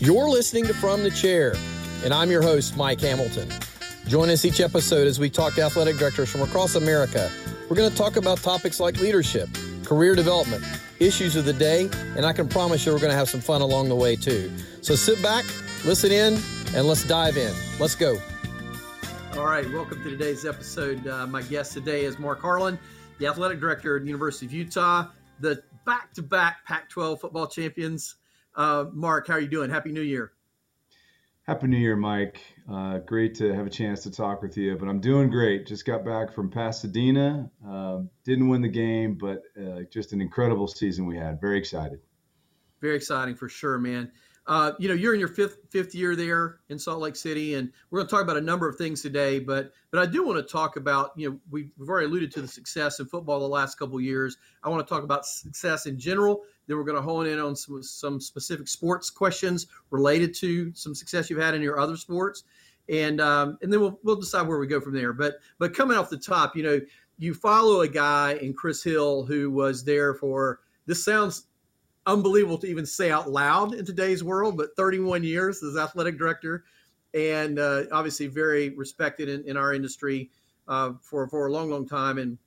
You're listening to From the Chair, and I'm your host, Mike Hamilton. Join us each episode as we talk to athletic directors from across America. We're going to talk about topics like leadership, career development, issues of the day, and I can promise you we're going to have some fun along the way too. So sit back, listen in, and let's dive in. Let's go. All right, welcome to today's episode. Uh, my guest today is Mark Harlan, the athletic director at the University of Utah, the back-to-back Pac-12 football champions. Uh, Mark, how are you doing? Happy New Year. Happy New Year, Mike. Uh, great to have a chance to talk with you. But I'm doing great. Just got back from Pasadena. Uh, didn't win the game, but uh, just an incredible season we had. Very excited. Very exciting for sure, man. Uh, you know, you're in your fifth fifth year there in Salt Lake City, and we're going to talk about a number of things today. But but I do want to talk about you know we've, we've already alluded to the success in football the last couple years. I want to talk about success in general. Then we're going to hone in on some, some specific sports questions related to some success you've had in your other sports, and um, and then we'll we'll decide where we go from there. But but coming off the top, you know, you follow a guy in Chris Hill who was there for this sounds unbelievable to even say out loud in today's world, but 31 years as athletic director, and uh, obviously very respected in, in our industry uh, for for a long, long time, and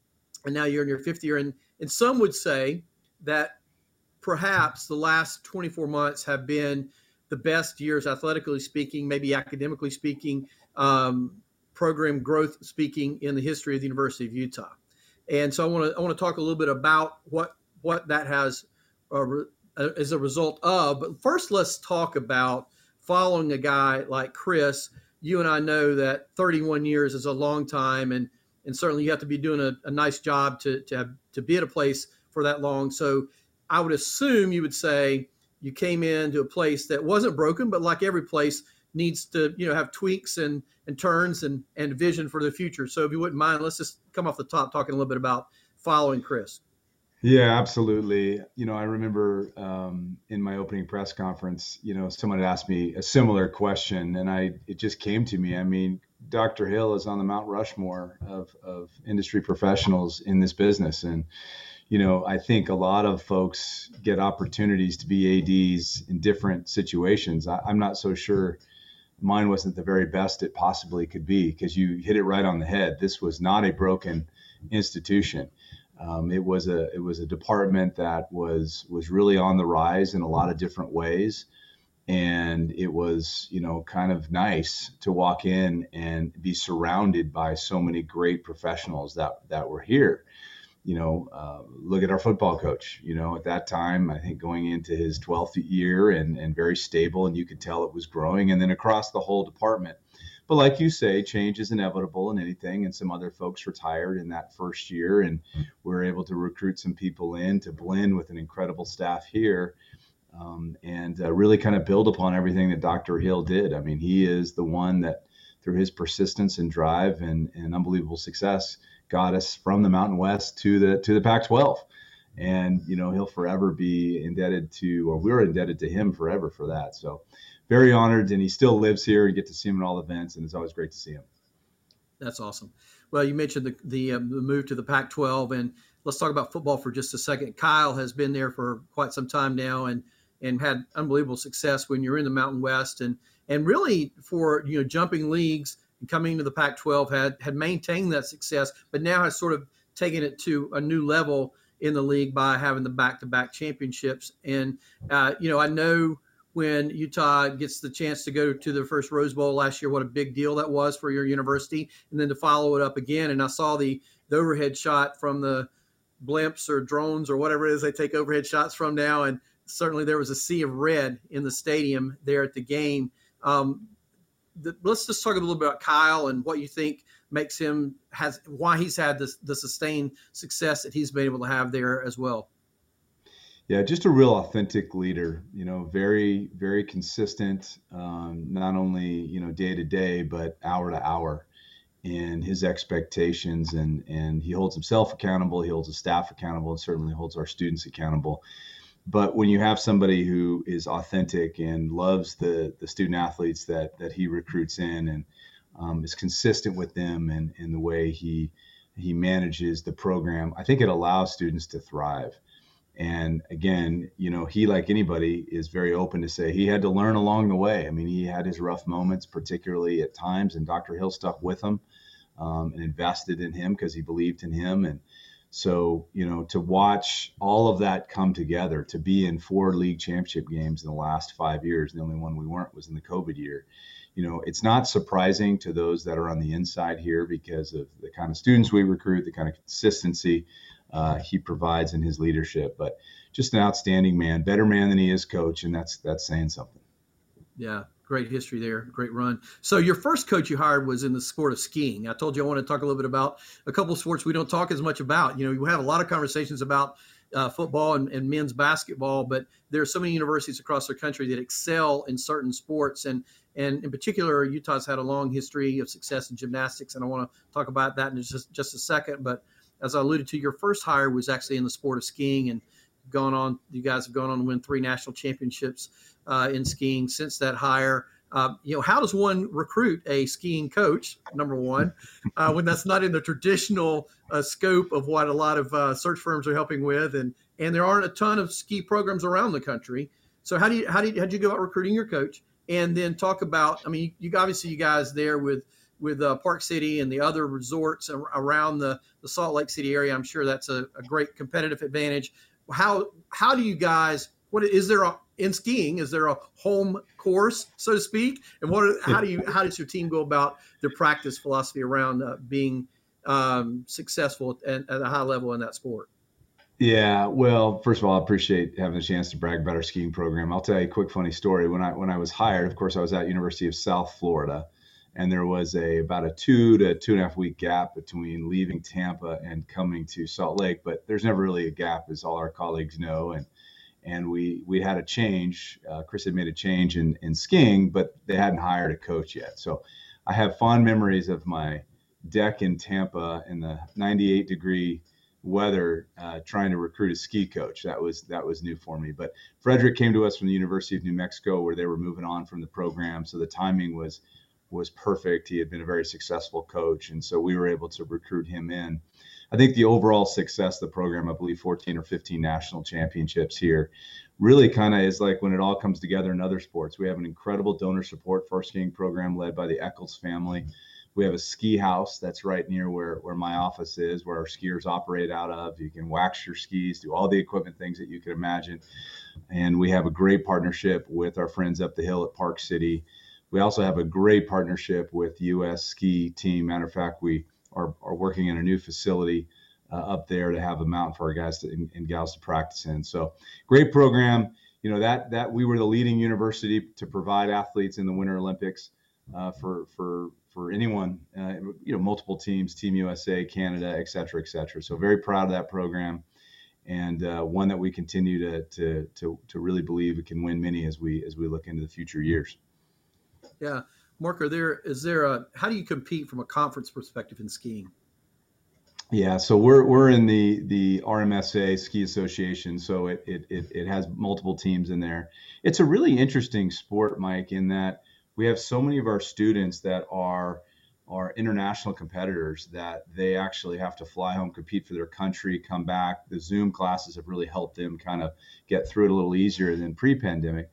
and now you're in your fifth year, and and some would say that perhaps the last 24 months have been the best years athletically speaking, maybe academically speaking, um, program growth speaking in the history of the University of Utah. And so I want to I want to talk a little bit about what what that has as a result of. But first, let's talk about following a guy like Chris. You and I know that 31 years is a long time, and and certainly you have to be doing a, a nice job to to have, to be at a place for that long. So I would assume you would say you came into a place that wasn't broken, but like every place needs to you know have tweaks and and turns and and vision for the future. So if you wouldn't mind, let's just come off the top talking a little bit about following Chris. Yeah, absolutely. You know, I remember um, in my opening press conference, you know, someone had asked me a similar question, and I it just came to me. I mean, Dr. Hill is on the Mount Rushmore of of industry professionals in this business, and you know, I think a lot of folks get opportunities to be ads in different situations. I, I'm not so sure mine wasn't the very best it possibly could be because you hit it right on the head. This was not a broken institution um, it was a it was a department that was was really on the rise in a lot of different ways, and it was you know kind of nice to walk in and be surrounded by so many great professionals that that were here. You know, uh, look at our football coach. You know, at that time, I think going into his 12th year and and very stable, and you could tell it was growing. And then across the whole department, But like you say, change is inevitable in anything. And some other folks retired in that first year, and we are able to recruit some people in to blend with an incredible staff here. Um, and uh, really kind of build upon everything that Dr. Hill did. I mean, he is the one that, through his persistence and drive and, and unbelievable success, got us from the Mountain West to the to the Pac-12 and you know he'll forever be indebted to or we're indebted to him forever for that so very honored and he still lives here. And get to see him at all events and it's always great to see him. That's awesome. Well you mentioned the the, um, the move to the pac 12 and let's talk about football for just a second. Kyle has been there for quite some time now and and had unbelievable success when you're in the mountain west. And and really for you know jumping leagues and coming to the pac 12 had had maintained that success but now has sort of taken it to a new level in the league by having the back-to-back championships. And uh, you know, I know when Utah gets the chance to go to the first Rose Bowl last year, what a big deal that was for your university, and then to follow it up again. And I saw the the overhead shot from the blimps or drones or whatever it is they take overhead shots from now, and certainly there was a sea of red in the stadium there at the game. Um, the, let's just talk a little bit about Kyle and what you think makes him has why he's had this the sustained success that he's been able to have there as well. Yeah, just a real authentic leader. You know, very very consistent, um, not only you know day to day but hour to hour in his expectations and and he holds himself accountable he holds his staff accountable and certainly holds our students accountable but when you have somebody who is authentic and loves the the student athletes that that he recruits in and um, is consistent with them and in the way he he manages the program, I think it allows students to thrive. And again, you know, he like anybody is very open to say he had to learn along the way. I mean, he had his rough moments, particularly at times, and Dr. Hill stuck with him um, and invested in him because he believed in him. And so, you know, to watch all of that come together, to be in four league championship games in the last five years, the only one we weren't was in the COVID year you know, it's not surprising to those that are on the inside here because of the kind of students we recruit, the kind of consistency uh, he provides in his leadership. But just an outstanding man, better man than he is coach, and that's that's saying something. Yeah, great history there, great run. So your first coach you hired was in the sport of skiing. I told you I want to talk a little bit about a couple of sports we don't talk as much about. You know, you have a lot of conversations about uh, football and, and, men's basketball, but there are so many universities across the country that excel in certain sports. And and in particular, Utah's had a long history of success in gymnastics, and I want to talk about that in just just a second. But as I alluded to, your first hire was actually in the sport of skiing, and gone on. You guys have gone on to win three national championships uh, in skiing since that hire. Uh, you know, how does one recruit a skiing coach? Number one, uh, when that's not in the traditional uh, scope of what a lot of uh, search firms are helping with, and and there aren't a ton of ski programs around the country. So how do you how do how do you go about recruiting your coach? and then talk about. I mean, you obviously you guys there with with uh, Park City and the other resorts around the, the Salt Lake City area. I'm sure that's a, a, great competitive advantage. How how do you guys? What is there a, in skiing? Is there a home course, so to speak? And what? How do you? How does your team go about their practice philosophy around uh, being um, successful at, at a high level in that sport? Yeah, well, first of all, I appreciate having the chance to brag about our skiing program. I'll tell you a quick funny story. When I when I was hired, of course, I was at University of South Florida, and there was a about a two to two and a half week gap between leaving Tampa and coming to Salt Lake. But there's never really a gap, as all our colleagues know, and and we we had a change. Uh, Chris had made a change in in skiing, but they hadn't hired a coach yet. So I have fond memories of my deck in Tampa in the 98 degree weather uh, trying to recruit a ski coach. That was that was new for me. But Fredrik came to us from the University of New Mexico, where they were moving on from the program, so the timing was was perfect. He had been a very successful coach, and so we were able to recruit him in. I think the overall success of the program, I believe 14 or 15 national championships here, really kind of is like when it all comes together in other sports. We have an incredible donor support for skiing program led by the Eccles family. We have a ski house that's right near where, where my office is, where our skiers operate out of. You can wax your skis, do all the equipment things that you can imagine. And we have a great partnership with our friends up the hill at Park City. We also have a great partnership with US Ski Team. Matter of fact, we are, are working in a new facility uh, up there to have a mountain for our guys to, and, and gals to practice in. So great program. You know that that we were the leading university to provide athletes in the Winter Olympics uh, for for for anyone, uh, you know, multiple teams, Team USA, Canada, et cetera, et cetera. So very proud of that program, and uh, one that we continue to, to to to really believe it can win many as we as we look into the future years. Yeah, Mark, are there is there a how do you compete from a conference perspective in skiing? Yeah, so we're we're in the the RMSA Ski Association, so it it it, it has multiple teams in there. It's a really interesting sport, Mike, in that we have so many of our students that are are international competitors that they actually have to fly home, compete for their country, come back. The Zoom classes have really helped them kind of get through it a little easier than pre-pandemic.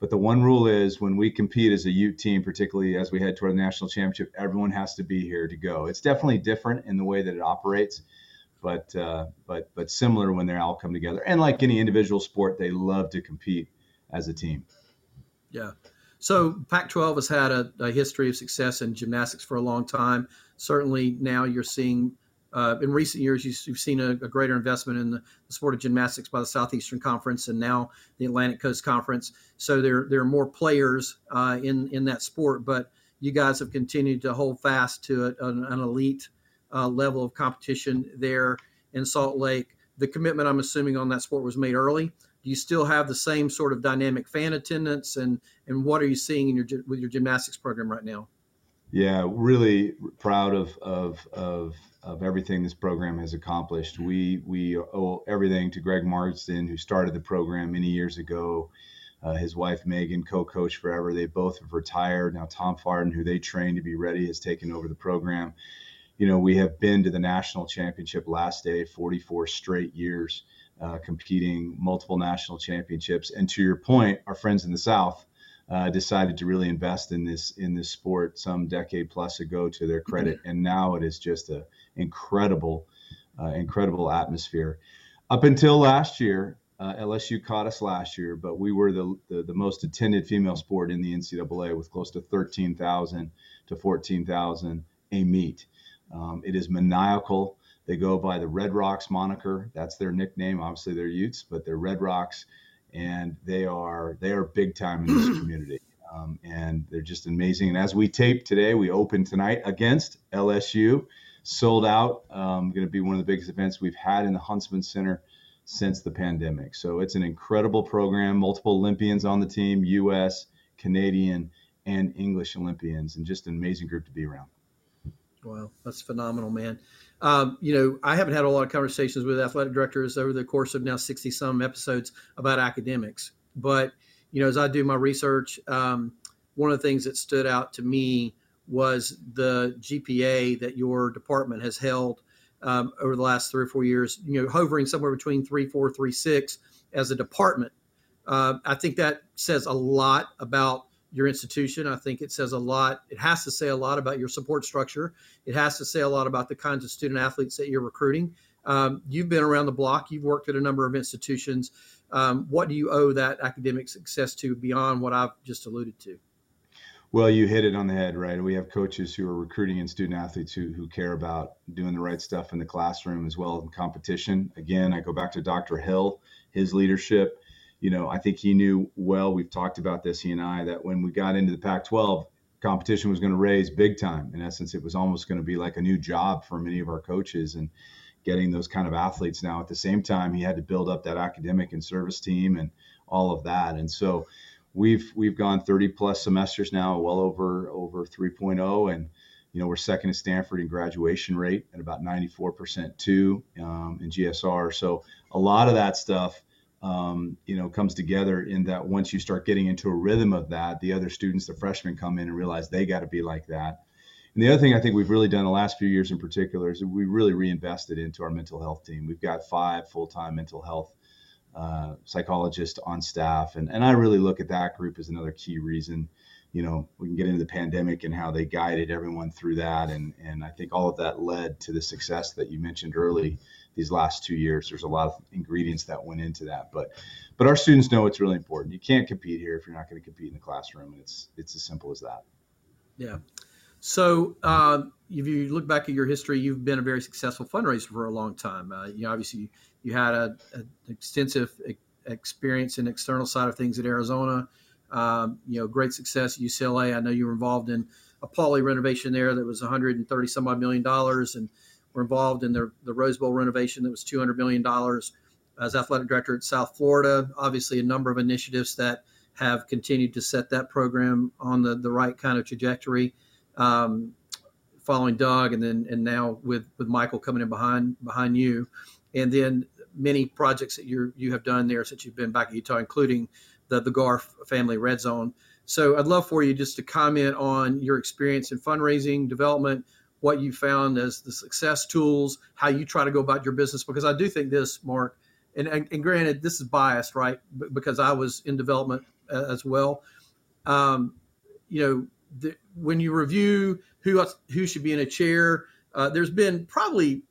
But the one rule is when we compete as a Ute team, particularly as we head toward the national championship, everyone has to be here to go. It's definitely different in the way that it operates, but uh, but but similar when they all come together. And like any individual sport, they love to compete as a team. Yeah. So Pac-12 has had a, a, history of success in gymnastics for a long time. Certainly now you're seeing, uh, in recent years, you've, seen a, a, greater investment in the, the, sport of gymnastics by the Southeastern Conference and now the Atlantic Coast Conference. So there, there are more players uh, in, in that sport, but you guys have continued to hold fast to a, an, an, elite uh, level of competition there in Salt Lake. The commitment, I'm assuming, on that sport was made early do you still have the same sort of dynamic fan attendance and and what are you seeing in your with your gymnastics program right now yeah really proud of of of of everything this program has accomplished. We we owe everything to greg marsden who started the program many years ago. Uh, his wife megan co-coach forever. They both have retired. Now tom farden who they trained to be ready has taken over the program. You know we have been to the national championship last day 44 straight years uh, competing multiple national championships. And to your point, our friends in the South uh, decided to really invest in this in this sport some decade plus ago. To their credit, and now it is just an incredible, uh, incredible atmosphere. Up until last year, uh, LSU caught us last year, but we were the, the, the most attended female sport in the NCAA with close to 13,000 to 14,000 a meet. Um, it is maniacal. They go by the Red Rocks moniker. That's their nickname. Obviously, they're Utes, but they're Red Rocks, and they are they are big time in this community. Um, and they're just amazing. And as we tape today, we open tonight against LSU, sold out. Um, going to be one of the biggest events we've had in the Huntsman Center since the pandemic. So it's an incredible program. Multiple Olympians on the team, U.S., Canadian, and English Olympians, and just an amazing group to be around. Wow, that's phenomenal, man. Um, you know, I haven't had a lot of conversations with athletic directors over the course of now 60 some episodes about academics. But, you know, as I do my research, um, one of the things that stood out to me was the GPA that your department has held um, over the last three or four years, you know, hovering somewhere between three, four, three, six as a department. Uh, I think that says a lot about your institution. I think it says a lot. It has to say a lot about your support structure. It has to say a lot about the kinds of student athletes that you're recruiting. Um, you've been around the block. You've worked at a number of institutions. Um, what do you owe that academic success to beyond what I've just alluded to? Well, you hit it on the head, right? We have coaches who are recruiting and student athletes who, who care about doing the right stuff in the classroom as well as in competition. Again, I go back to Dr. Hill, his leadership you know, I think he knew well. We've talked about this, he and I, that when we got into the Pac-12, competition was going to raise big time. In essence, it was almost going to be like a new job for many of our coaches and getting those kind of athletes. Now, at the same time, he had to build up that academic and service team and all of that. And so, we've we've gone 30 plus semesters now, well over over 3.0, and you know we're second to Stanford in graduation rate at about 94% too um, in GSR. So a lot of that stuff um, you know, comes together in that once you start getting into a rhythm of that, the other students, the freshmen come in and realize they got to be like that. And the other thing I think we've really done the last few years in particular is we really reinvested into our mental health team. We've got five full-time mental health uh, psychologists on staff, and and I really look at that group as another key reason. You know, we can get into the pandemic and how they guided everyone through that, and and I think all of that led to the success that you mentioned early these last two years. There's a lot of ingredients that went into that, but but our students know it's really important. You can't compete here if you're not going to compete in the classroom, and it's it's as simple as that. Yeah. So uh, if you look back at your history, you've been a very successful fundraiser for a long time. Uh, you obviously you had a, a extensive experience in external side of things at Arizona. Um, you know, great success at UCLA. I know you were involved in a Pauley renovation there that was 130 some odd million dollars, and were involved in the, the Rose Bowl renovation that was 200 million dollars. As athletic director at South Florida, obviously a number of initiatives that have continued to set that program on the, the right kind of trajectory. Um, following Doug, and then and now with with Michael coming in behind behind you, and then many projects that you you have done there since you've been back at Utah, including the the Garff family Red Zone. So I'd love for you just to comment on your experience in fundraising development, what you found as the success tools, how you try to go about your business. Because I do think this, Mark, and, and, and granted, this is biased, right? because I was in development uh, as well. Um, you know, the, when you review who else, who should be in a chair, uh, there's been probably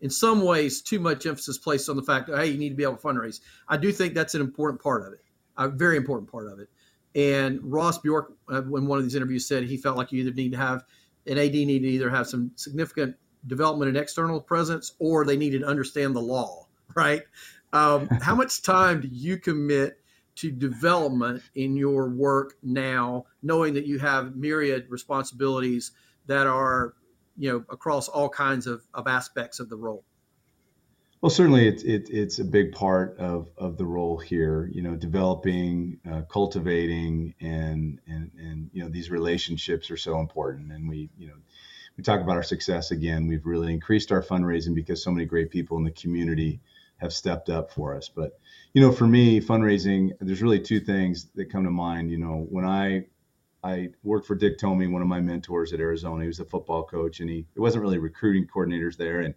in some ways too much emphasis placed on the fact that hey, you need to be able to fundraise. I do think that's an important part of it, a very important part of it. And Ross Bjork, uh, in one of these interviews, said he felt like you either need to have an AD need to either have some significant development and external presence, or they needed to understand the law. Right? Um, how much time do you commit to development in your work now, knowing that you have myriad responsibilities that are, you know, across all kinds of, of aspects of the role? Well, certainly it's it, it's a big part of, of the role here. You know, developing, uh, cultivating, and and and you know these relationships are so important. And we you know we talk about our success again. We've really increased our fundraising because so many great people in the community have stepped up for us. But you know, for me, fundraising, there's really two things that come to mind. You know, when I I worked for Dick Tomey, one of my mentors at Arizona. He was a football coach, and he it wasn't really recruiting coordinators there, and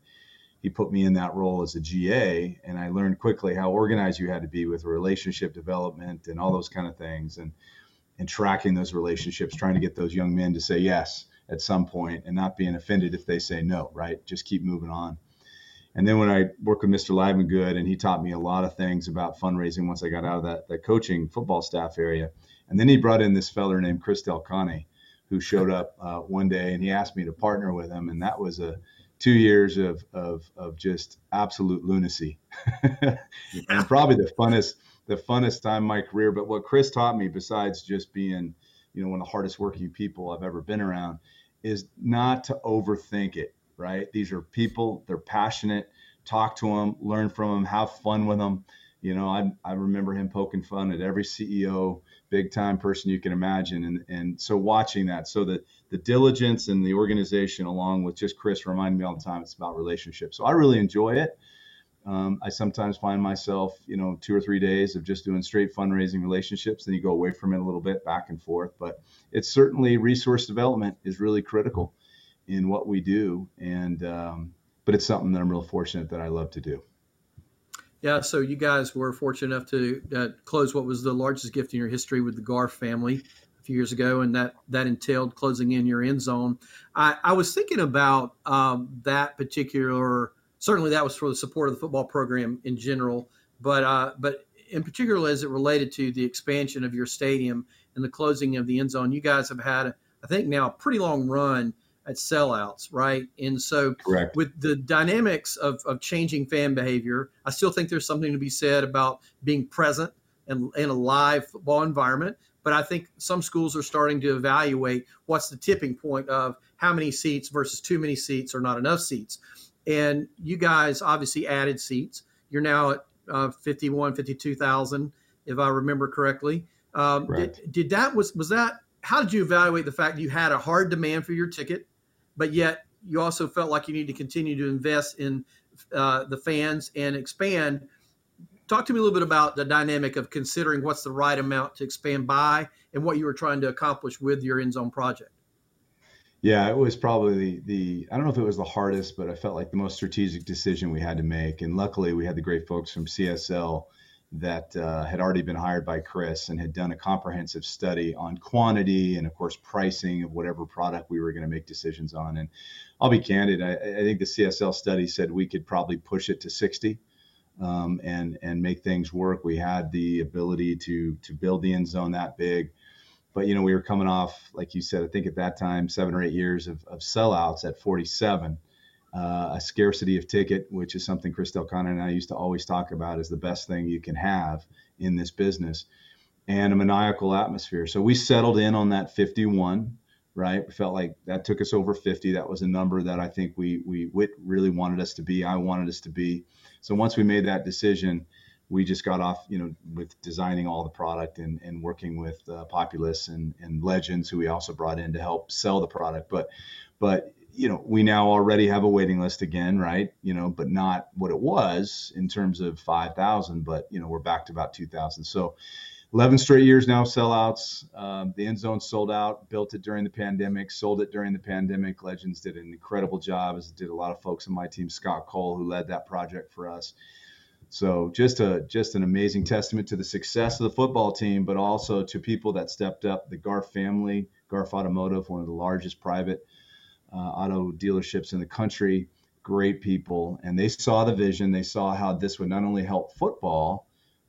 he put me in that role as a GA, and I learned quickly how organized you had to be with relationship development and all those kind of things, and and tracking those relationships, trying to get those young men to say yes at some point, and not being offended if they say no. Right, just keep moving on. And then when I worked with Mr. Livengood, and he taught me a lot of things about fundraising once I got out of that, that coaching football staff area. And then he brought in this feller named Chris Del who showed up uh, one day and he asked me to partner with him. And that was a two years of, of, of just absolute lunacy and probably the funnest, the funnest time in my career. But what Chris taught me, besides just being, you know, one of the hardest working people I've ever been around, is not to overthink it right? These are people, they're passionate. Talk to them, learn from them, have fun with them. You know, I, I remember him poking fun at every CEO, big time person you can imagine. And, and so watching that, so that the diligence and the organization, along with just Chris, remind me all the time it's about relationships. So I really enjoy it. Um, I sometimes find myself, you know, two or three days of just doing straight fundraising relationships. Then you go away from it a little bit, back and forth. But it's certainly resource development is really critical in what we do, and um, but it's something that I'm real fortunate that I love to do. Yeah, so you guys were fortunate enough to uh, close what was the largest gift in your history with the Garff family a few years ago, and that that entailed closing in your end zone. I, I was thinking about um, that particular. Certainly, that was for the support of the football program in general, but uh, but in particular as it related to the expansion of your stadium and the closing of the end zone. You guys have had, I think, now a pretty long run at sellouts, right? And so, Correct. with the dynamics of, of changing fan behavior, I still think there's something to be said about being present and in a live football environment. But I think some schools are starting to evaluate what's the tipping point of how many seats versus too many seats or not enough seats. And you guys obviously added seats. You're now at uh, 51, 52,000, if I remember correctly. Um, did, did that was was that how did you evaluate the fact you had a hard demand for your ticket but yet you also felt like you need to continue to invest in uh, the fans and expand. Talk to me a little bit about the dynamic of considering what's the right amount to expand by and what you were trying to accomplish with your end zone project. Yeah, it was probably the, the I don't know if it was the hardest, but I felt like the most strategic decision we had to make. And luckily, we had the great folks from CSL that uh, had already been hired by Chris and had done a comprehensive study on quantity and, of course, pricing of whatever product we were going to make decisions on. And I'll be candid, I, I, think the CSL study said we could probably push it to 60 um, and and make things work. We had the ability to to build the end zone that big. But you know, we were coming off, like you said, I think at that time, seven or eight years of, of sellouts at 47 uh, a scarcity of ticket, which is something Chris Del and I used to always talk about is the best thing you can have in this business. and a maniacal atmosphere. So we settled in on that 51, right? We felt like that took us over 50. That was a number that I think we we Whit really wanted us to be. I wanted us to be. So once we made that decision, we just got off, you know, with designing all the product and, and working with uh, Populous and, and Legends, who we also brought in to help sell the product. But, but you know, we now already have a waiting list again, right? You know, but not what it was in terms of 5,000, but, you know, we're back to about 2,000. So 11 straight years now sellouts. Um, the end zone sold out, built it during the pandemic, sold it during the pandemic. Legends did an incredible job, as did a lot of folks on my team, Scott Cole, who led that project for us. So just a just an amazing testament to the success of the football team, but also to people that stepped up. The Garff family, Garff Automotive, one of the largest private uh, auto dealerships in the country. Great people, and they saw the vision. They saw how this would not only help football,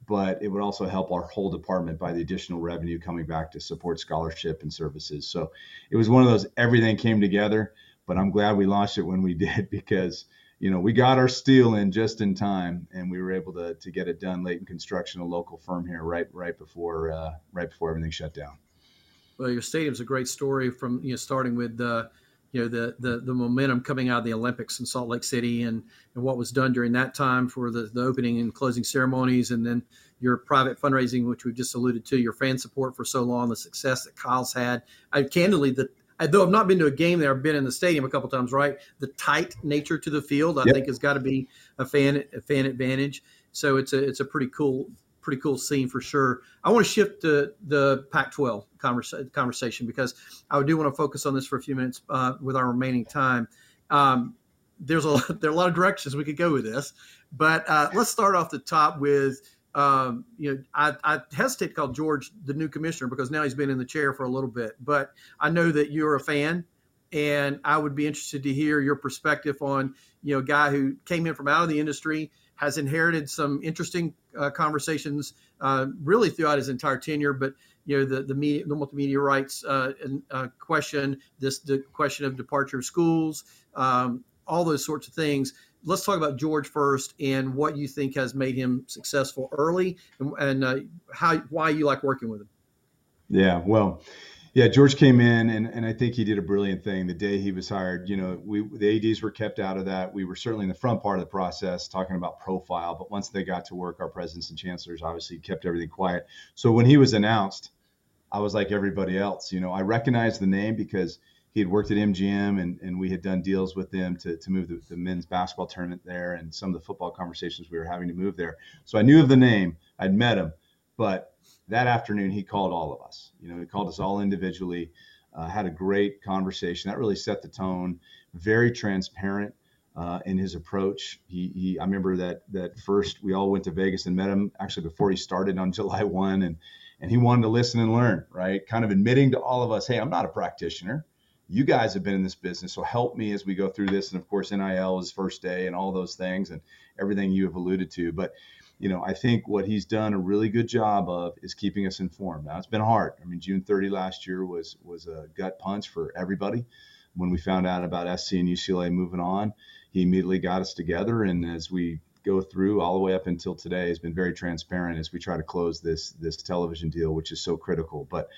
but it would also help our whole department by the additional revenue coming back to support scholarship and services. So it was one of those everything came together. But I'm glad we launched it when we did because you know we got our steel in just in time, and we were able to to get it done. Layton Construction, a local firm here, right right before uh, right before everything shut down. Well, your stadium's a great story from you know starting with. Uh, you know the, the the momentum coming out of the Olympics in Salt Lake City and and what was done during that time for the, the opening and closing ceremonies and then your private fundraising which we've just alluded to your fan support for so long the success that Kyle's had. I candidly the though I've not been to a game there I've been in the stadium a couple times right? The tight nature to the field I yep. think has got to be a fan a fan advantage. So it's a it's a pretty cool pretty cool scene for sure. I want to shift to the Pac-12 conversa- conversation because I do want to focus on this for a few minutes uh, with our remaining time. Um, there's a there are a lot of directions we could go with this, but uh, let's start off the top with um, you know I, I hesitate to call George the new commissioner because now he's been in the chair for a little bit, but I know that you're a fan and I would be interested to hear your perspective on you know a guy who came in from out of the industry has inherited some interesting uh, conversations uh, really throughout his entire tenure. But you know the the, media, the multimedia rights uh, uh, question, this the question of departure of schools, um, all those sorts of things. Let's talk about George first and what you think has made him successful early, and, and uh, how why you like working with him. Yeah, well, yeah, George came in and, and I think he did a brilliant thing the day he was hired. You know, we the ADs were kept out of that. We were certainly in the front part of the process talking about profile, but once they got to work, our presidents and chancellors obviously kept everything quiet. So when he was announced, I was like everybody else. You know, I recognized the name because he had worked at MGM and, and we had done deals with them to, to move the, the men's basketball tournament there and some of the football conversations we were having to move there. So I knew of the name, I'd met him, but that afternoon he called all of us. You know, he called us all individually, uh, had a great conversation. That really set the tone. Very transparent uh, in his approach. He, he, I remember that that first we all went to Vegas and met him actually before he started on July one, and and he wanted to listen and learn. Right, kind of admitting to all of us, hey, I'm not a practitioner. You guys have been in this business, so help me as we go through this. And of course, NIL is first day and all those things and everything you have alluded to. But you know, I think what he's done a really good job of is keeping us informed. Now it's been hard. I mean, June 30 last year was was a gut punch for everybody. When we found out about SC and UCLA moving on, he immediately got us together, and as we go through all the way up until today, has been very transparent as we try to close this this television deal, which is so critical. But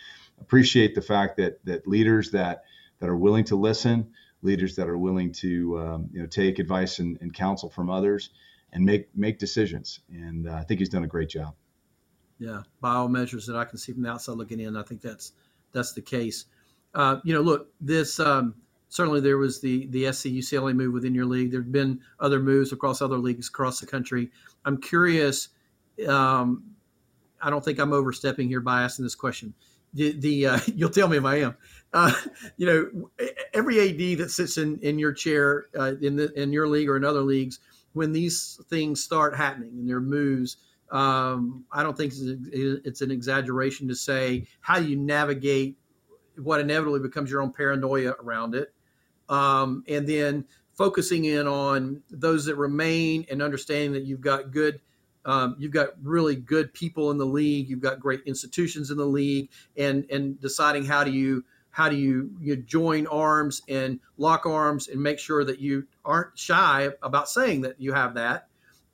appreciate the fact that that leaders that that are willing to listen, leaders that are willing to um, you know take advice and, and counsel from others and make make decisions. And uh, I think he's done a great job. Yeah, by all measures that I can see from the outside looking in, I think that's that's the case. Uh, you know, look, this um, certainly there was the the SC UCLA move within your league. There've been other moves across other leagues across the country. I'm curious. Um, I don't think I'm overstepping here by asking this question. The, the uh, you'll tell me if I am. Uh, you know, every AD that sits in in your chair uh, in the in your league or in other leagues when these things start happening and their moves, um, I don't think it's an exaggeration to say how you navigate what inevitably becomes your own paranoia around it, um, and then focusing in on those that remain and understanding that you've got good. Um, you've got really good people in the league. You've got great institutions in the league, and and deciding how do you how do you you join arms and lock arms and make sure that you aren't shy about saying that you have that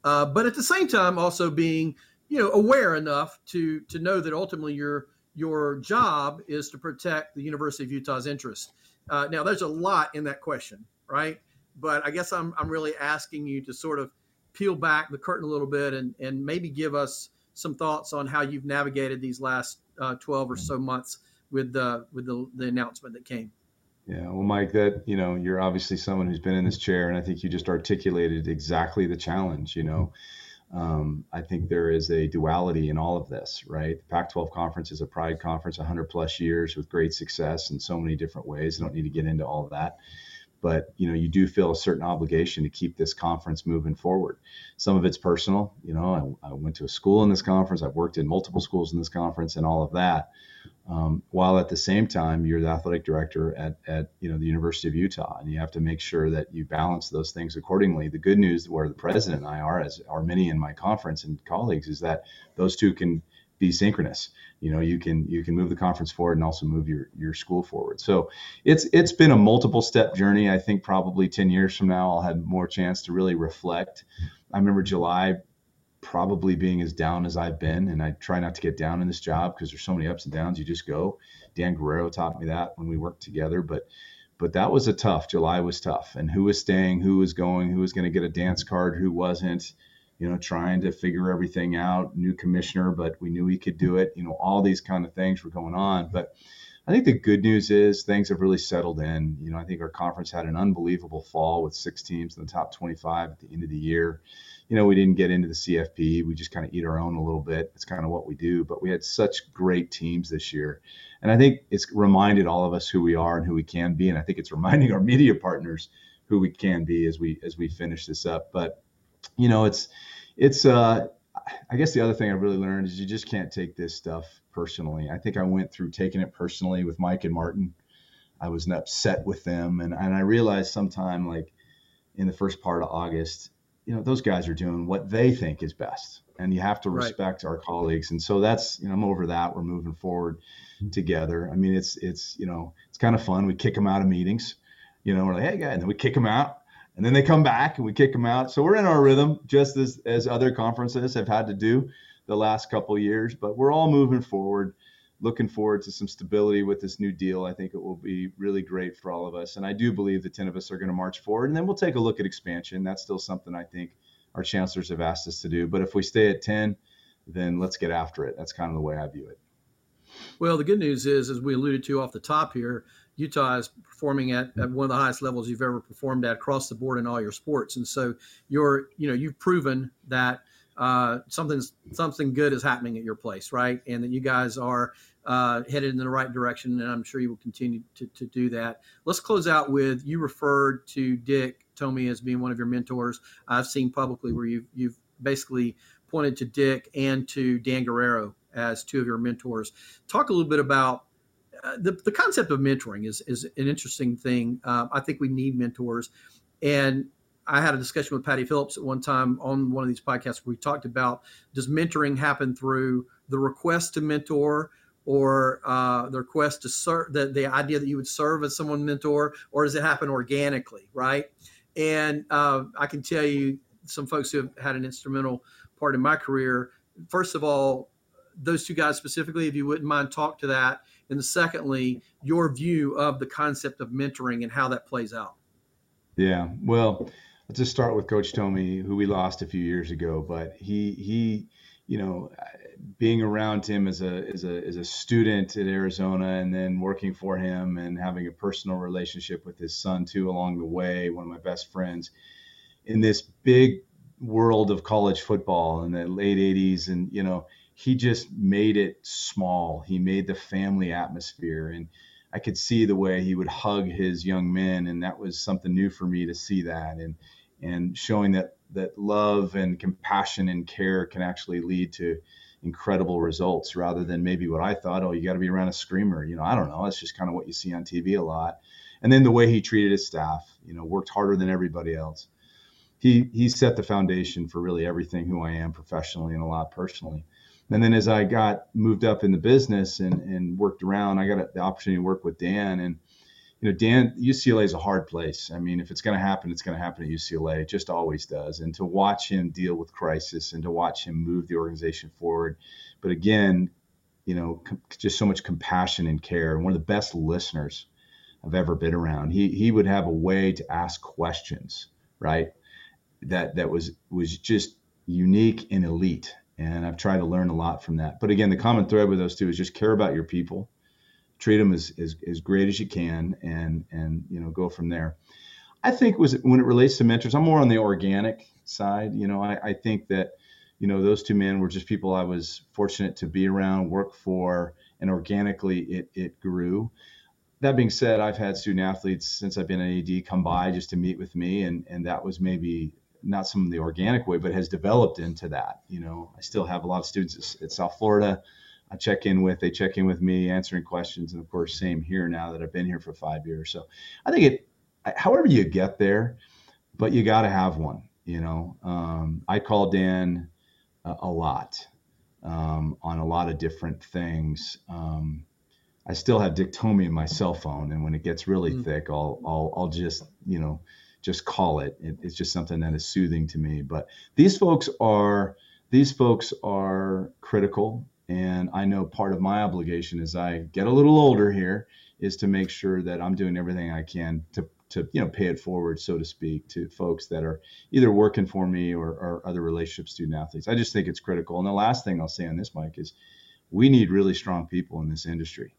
uh, but at the same time also being you know, aware enough to to know that ultimately your your job is to protect the University of Utah's interests. Uh, now, there's a lot in that question, right? But I guess I'm I'm really asking you to sort of peel back the curtain a little bit and and maybe give us some thoughts on how you've navigated these last uh, 12 or so months with the with the, the announcement that came. Yeah, well, Mike, that you know, you're obviously someone who's been in this chair, and I think you just articulated exactly the challenge. You know, um, I think there is a duality in all of this, right? The Pac-12 conference is a pride conference, 100 plus years with great success in so many different ways. I don't need to get into all of that, but you know, you do feel a certain obligation to keep this conference moving forward. Some of it's personal. You know, I, I went to a school in this conference. I've worked in multiple schools in this conference, and all of that um, while at the same time you're the athletic director at, at you know the University of Utah, and you have to make sure that you balance those things accordingly. The good news, where the president and I are, as are many in my conference and colleagues, is that those two can be synchronous. You know, you can you can move the conference forward and also move your your school forward. So it's it's been a multiple step journey. I think probably ten years from now I'll have more chance to really reflect. I remember July probably being as down as I've been. And I try not to get down in this job because there's so many ups and downs. You just go. Dan Guerrero taught me that when we worked together. But but that was a tough. July was tough. And who was staying, who was going, who was going to get a dance card, who wasn't. You know, trying to figure everything out. New commissioner, but we knew he could do it. You know, all these kind of things were going on. But I think the good news is things have really settled in. You know, I think our conference had an unbelievable fall with six teams in the top 25 at the end of the year you know, we didn't get into the CFP. We just kind of eat our own a little bit. It's kind of what we do. But we had such great teams this year. And I think it's reminded all of us who we are and who we can be. And I think it's reminding our media partners who we can be as we as we finish this up. But you know, it's it's uh I guess the other thing I've really learned is you just can't take this stuff personally. I think I went through taking it personally with Mike and Martin. I was upset with them and, and I realized sometime like in the first part of August, you know those guys are doing what they think is best and you have to respect right. our colleagues and so that's you know i'm over that we're moving forward mm-hmm. together i mean it's it's you know it's kind of fun we kick them out of meetings you know we're like hey guy and then we kick them out and then they come back and we kick them out so we're in our rhythm just as as other conferences have had to do the last couple years but we're all moving forward looking forward to some stability with this new deal. I think it will be really great for all of us. And I do believe the 10 of us are going to march forward. And then we'll take a look at expansion. That's still something I think our chancellors have asked us to do. But if we stay at 10, then let's get after it. That's kind of the way I view it. Well, the good news is, as we alluded to off the top here, Utah is performing at, at one of the highest levels you've ever performed at across the board in all your sports. And so you're, you know, you've proven that – uh, something's something good is happening at your place, right? And that you guys are uh, headed in the right direction, and I'm sure you will continue to, to do that. Let's close out with you referred to Dick Tomey as being one of your mentors. I've seen publicly where you've you've basically pointed to Dick and to Dan Guerrero as two of your mentors. Talk a little bit about uh, the, the concept of mentoring is, is an interesting thing. Uh, I think we need mentors. And I had a discussion with Patty Phillips at one time on one of these podcasts where we talked about does mentoring happen through the request to mentor or uh, the request to serve the, the idea that you would serve as someone mentor or does it happen organically right? And uh, i can tell you some folks who have had an instrumental part in my career first of all those two guys specifically if you wouldn't mind talk to that. And secondly your view of the concept of mentoring and how that plays out. Yeah well let's just start with Coach Tomey, who we lost a few years ago. But he he, you know, being around him as a as a as a student at Arizona, and then working for him, and having a personal relationship with his son too along the way. One of my best friends in this big world of college football in the late 80s and you know he just made it small he made the family atmosphere and I could see the way he would hug his young men, and that was something new for me to see that. And and showing that that love and compassion and care can actually lead to incredible results rather than maybe what I thought, oh, you got to be around a screamer. You know, I don't know. It's just kind of what you see on TV a lot. And then the way he treated his staff, you know, worked harder than everybody else. He he set the foundation for really everything who I am professionally and a lot personally. And then as I got moved up in the business and, and worked around, I got the opportunity to work with Dan and you know, Dan, UCLA is a hard place. I mean, if it's going to happen, it's going to happen at UCLA. It just always does. And to watch him deal with crisis and to watch him move the organization forward. But again, you know, com- just so much compassion and care. And one of the best listeners I've ever been around. He he would have a way to ask questions, right? That that was was just unique and elite. And I've tried to learn a lot from that. But again, the common thread with those two is just care about your people. Treat them as, as, as great as you can and and you know go from there. I think was when it relates to mentors i'm more on the organic side. You know i, I think that you know those two men were just people i was fortunate to be around work for and organically it, it grew. That being said i've had student athletes since i've been an ad come by just to meet with me and and that was maybe not some of the organic way but has developed into that you know i still have a lot of students at, south florida I check in with, they check in with me, answering questions, and of course, same here now that I've been here for five years. So I think it, however you get there, but you got to have one. You know, um, I call Dan a, a lot um, on a lot of different things. Um, I still have Dick Tomey in my cell phone, and when it gets really mm-hmm. thick, I'll, I'll I'll just you know just call it. it. It's just something that is soothing to me. But these folks are these folks are critical and I know part of my obligation as I get a little older here is to make sure that I'm doing everything I can to, to you know, pay it forward, so to speak, to folks that are either working for me or, or other relationship student athletes. I just think it's critical. And the last thing I'll say on this, Mike, is we need really strong people in this industry.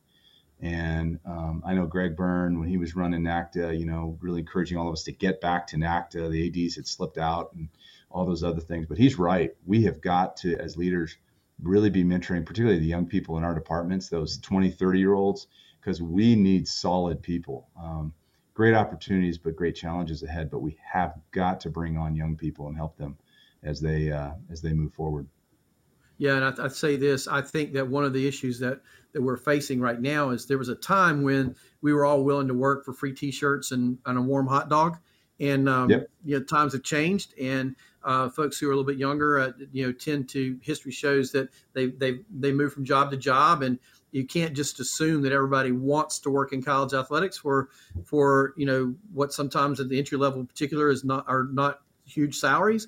And um, I know Greg Byrne, when he was running NACDA, you know, really encouraging all of us to get back to NACDA. The ADs had slipped out and all those other things. But he's right. We have got to, as leaders, really be mentoring, particularly the young people in our departments, those 20, 30 year olds, because we need solid people. Um, great opportunities, but great challenges ahead. But we have got to bring on young people and help them as they uh, as they move forward. Yeah, and I, would say this: I think that one of the issues that that we're facing right now is there was a time when we were all willing to work for free T-shirts and, and a warm hot dog, and um, yep. you know times have changed, and uh, folks who are a little bit younger, uh, you know, tend to history shows that they they they move from job to job, and you can't just assume that everybody wants to work in college athletics for for you know what sometimes at the entry level in particular is not are not huge salaries,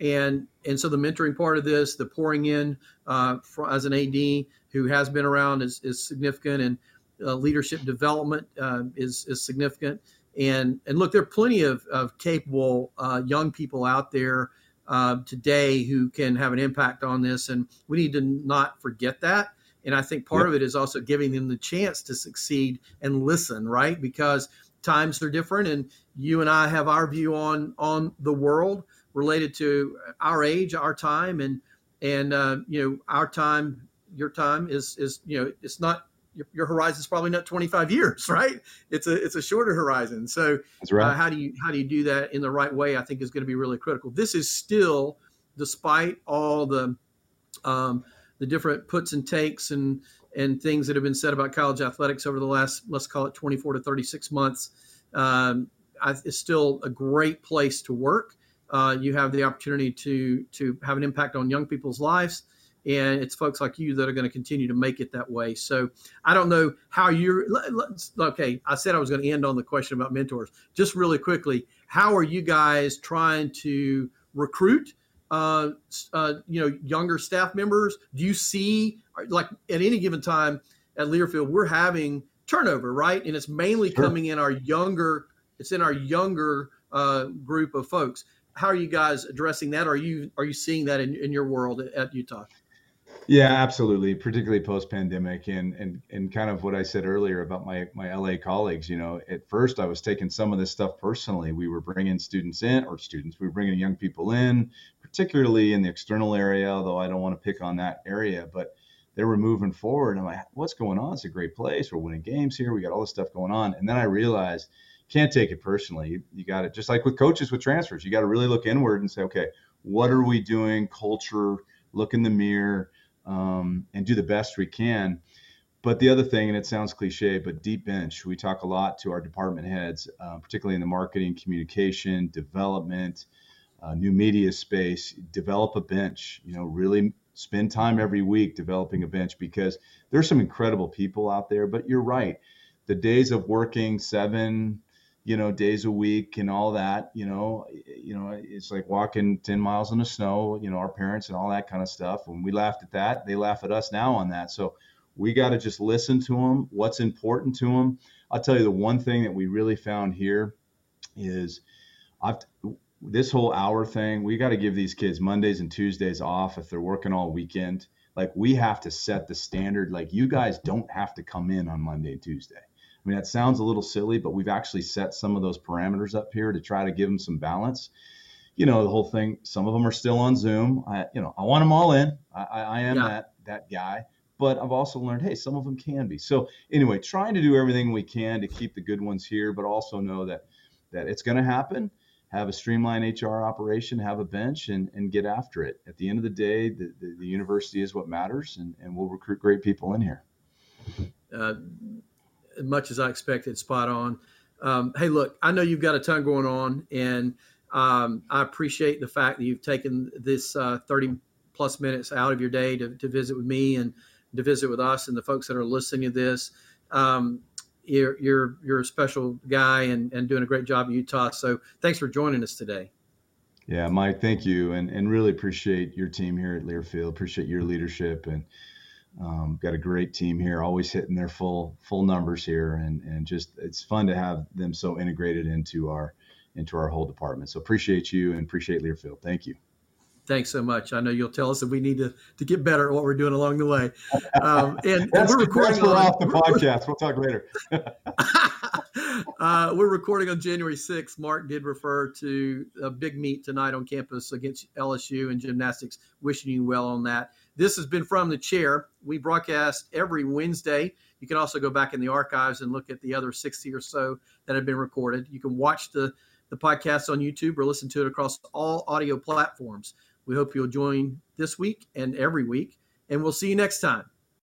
and and so the mentoring part of this, the pouring in uh, for, as an AD who has been around is is significant, and uh, leadership development uh, is is significant and and look, there are plenty of, of capable uh, young people out there uh, today who can have an impact on this, and we need to not forget that. And I think part yep. of it is also giving them the chance to succeed and listen, right? Because times are different, and you and I have our view on on the world related to our age, our time, and and uh, you know our time, your time is is you know it's not your, your horizon is probably not 25 years, right? It's a it's a shorter horizon. So right. uh, how do you how do you do that in the right way? I think is going to be really critical. This is still, despite all the um, the different puts and takes and and things that have been said about college athletics over the last let's call it 24 to 36 months. Um, I, it's still a great place to work. Uh, you have the opportunity to to have an impact on young people's lives and it's folks like you that are going to continue to make it that way. So I don't know how you're. Okay, I said I was going to end on the question about mentors. Just really quickly, how are you guys trying to recruit? Uh, uh, you know, younger staff members. Do you see like at any given time at Learfield, we're having turnover, right? And it's mainly sure. coming in our younger. It's in our younger uh, group of folks. How are you guys addressing that? Are you are you seeing that in, in your world at Utah? Yeah, absolutely. Particularly post pandemic and, and, and kind of what I said earlier about my, my LA colleagues, you know, at first I was taking some of this stuff personally. We were bringing students in or students, we were bringing young people in, particularly in the external area, although I don't want to pick on that area, but they were moving forward. I'm like, what's going on? It's a great place. We're winning games here. We got all this stuff going on. And then I realized can't take it personally. You, got it just like with coaches with transfers. You got to really look inward and say, okay, what are we doing? Culture, look in the mirror um, and do the best we can. But the other thing, and it sounds cliche, but deep bench, we talk a lot to our department heads, uh, particularly in the marketing, communication, development, uh, new media space. Develop a bench. You know, really spend time every week developing a bench because there's some incredible people out there. But you're right, the days of working seven, you know, days a week and all that, you know, you know, it's like walking 10 miles in the snow, you know, our parents and all that kind of stuff. When we laughed at that, they laugh at us now on that. So we got to just listen to them, what's important to them. I'll tell you the one thing that we really found here is I've this whole hour thing, we got to give these kids Mondays and Tuesdays off if they're working all weekend. Like we have to set the standard. Like you guys don't have to come in on Monday and Tuesday. I mean, that sounds a little silly, but we've actually set some of those parameters up here to try to give them some balance. You know, the whole thing. Some of them are still on Zoom. I, you know, I want them all in. I, I, I am yeah. that that guy. But I've also learned, hey, some of them can be. So anyway, trying to do everything we can to keep the good ones here, but also know that that it's going to happen. Have a streamlined HR operation, have a bench, and, and get after it. At the end of the day, the, the, the university is what matters, and, and we'll recruit great people in here. Uh, much as I expected, spot on. Um, hey, look, I know you've got a ton going on, and um, I appreciate the fact that you've taken this uh, 30 plus minutes out of your day to, to visit with me and to visit with us and the folks that are listening to this. Um, you're, you're, you're a special guy and, and doing a great job at Utah. So thanks for joining us today. Yeah, Mike, thank you. And, and really appreciate your team here at Learfield. Appreciate your leadership and um, got a great team here, always hitting their full full numbers here, and and just it's fun to have them so integrated into our into our whole department. So appreciate you and appreciate Learfield. Thank you. Thanks so much. I know you'll tell us that we need to, to get better at what we're doing along the way. Um, and, and, we're recording on, off the podcast. We'll talk later. uh, we're recording on January 6th. Mark did refer to a big meet tonight on campus against LSU and gymnastics. Wishing you well on that. This has been From the Chair. We broadcast every Wednesday. You can also go back in the archives and look at the other 60 or so that have been recorded. You can watch the, the podcast on YouTube or listen to it across all audio platforms. We hope you'll join this week and every week, and we'll see you next time.